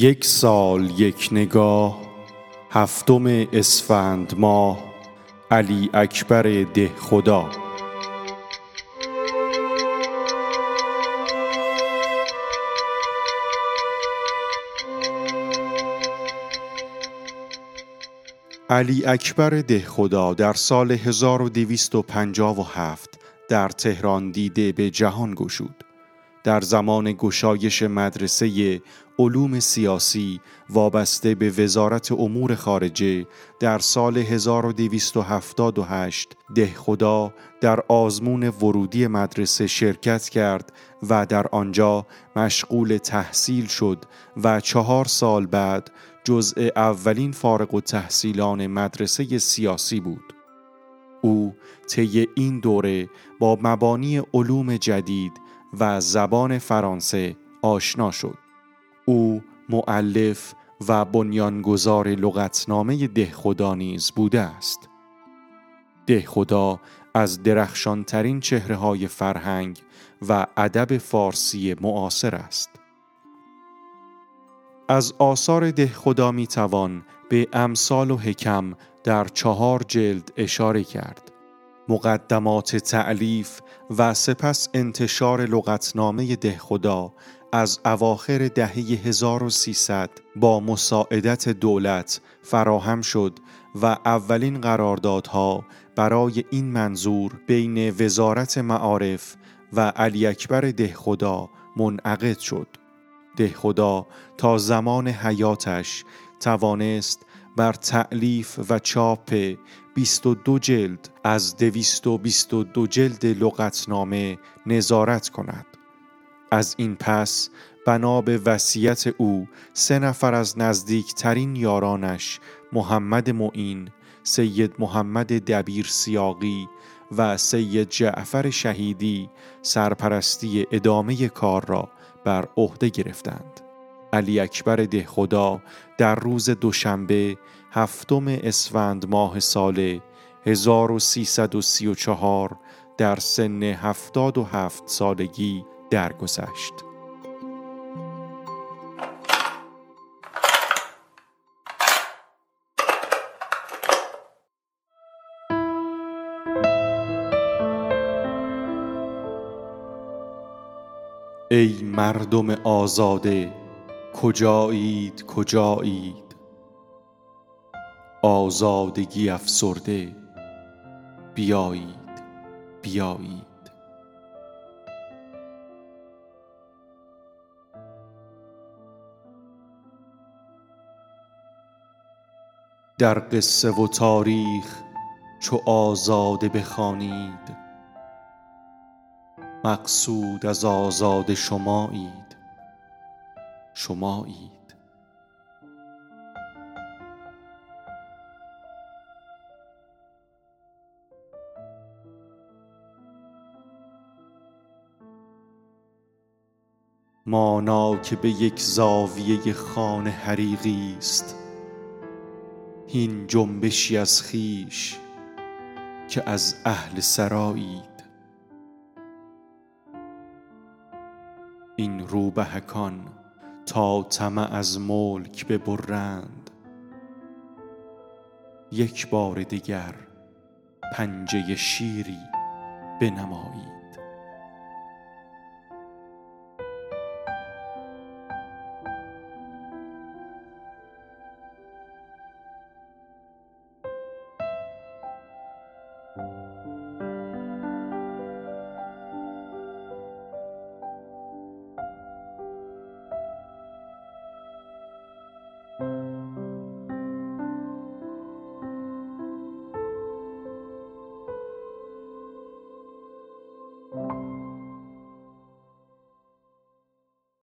یک سال یک نگاه هفتم اسفند ماه علی اکبر ده خدا علی اکبر ده خدا در سال 1257 در تهران دیده به جهان گشود. در زمان گشایش مدرسه علوم سیاسی وابسته به وزارت امور خارجه در سال 1278 ده خدا در آزمون ورودی مدرسه شرکت کرد و در آنجا مشغول تحصیل شد و چهار سال بعد جزء اولین فارغ و تحصیلان مدرسه سیاسی بود. او طی این دوره با مبانی علوم جدید و زبان فرانسه آشنا شد. او معلف و بنیانگذار لغتنامه دهخدا نیز بوده است. دهخدا از درخشانترین چهره های فرهنگ و ادب فارسی معاصر است. از آثار دهخدا می توان به امثال و حکم در چهار جلد اشاره کرد. مقدمات تعلیف و سپس انتشار لغتنامه دهخدا از اواخر دهه 1300 با مساعدت دولت فراهم شد و اولین قراردادها برای این منظور بین وزارت معارف و علی اکبر دهخدا منعقد شد. دهخدا تا زمان حیاتش توانست بر تعلیف و چاپ 22 جلد از 222 جلد لغتنامه نظارت کند از این پس بنا به وصیت او سه نفر از نزدیکترین یارانش محمد معین سید محمد دبیر سیاقی و سید جعفر شهیدی سرپرستی ادامه کار را بر عهده گرفتند. علی اکبر ده خدا در روز دوشنبه هفتم اسفند ماه سال 1334 در سن 77 سالگی درگذشت. ای مردم آزاده کجایید کجایید آزادگی افسرده بیایید بیایید در قصه و تاریخ چو آزاده بخوانید. مقصود از آزاد شمایید. شمایید. مانا که به یک زاویه خانه حریقی است. هین جنبشی از خیش که از اهل سرایید. این روبهکان تا طمع از ملک ببرند. یک بار دیگر پنجه شیری بنمایید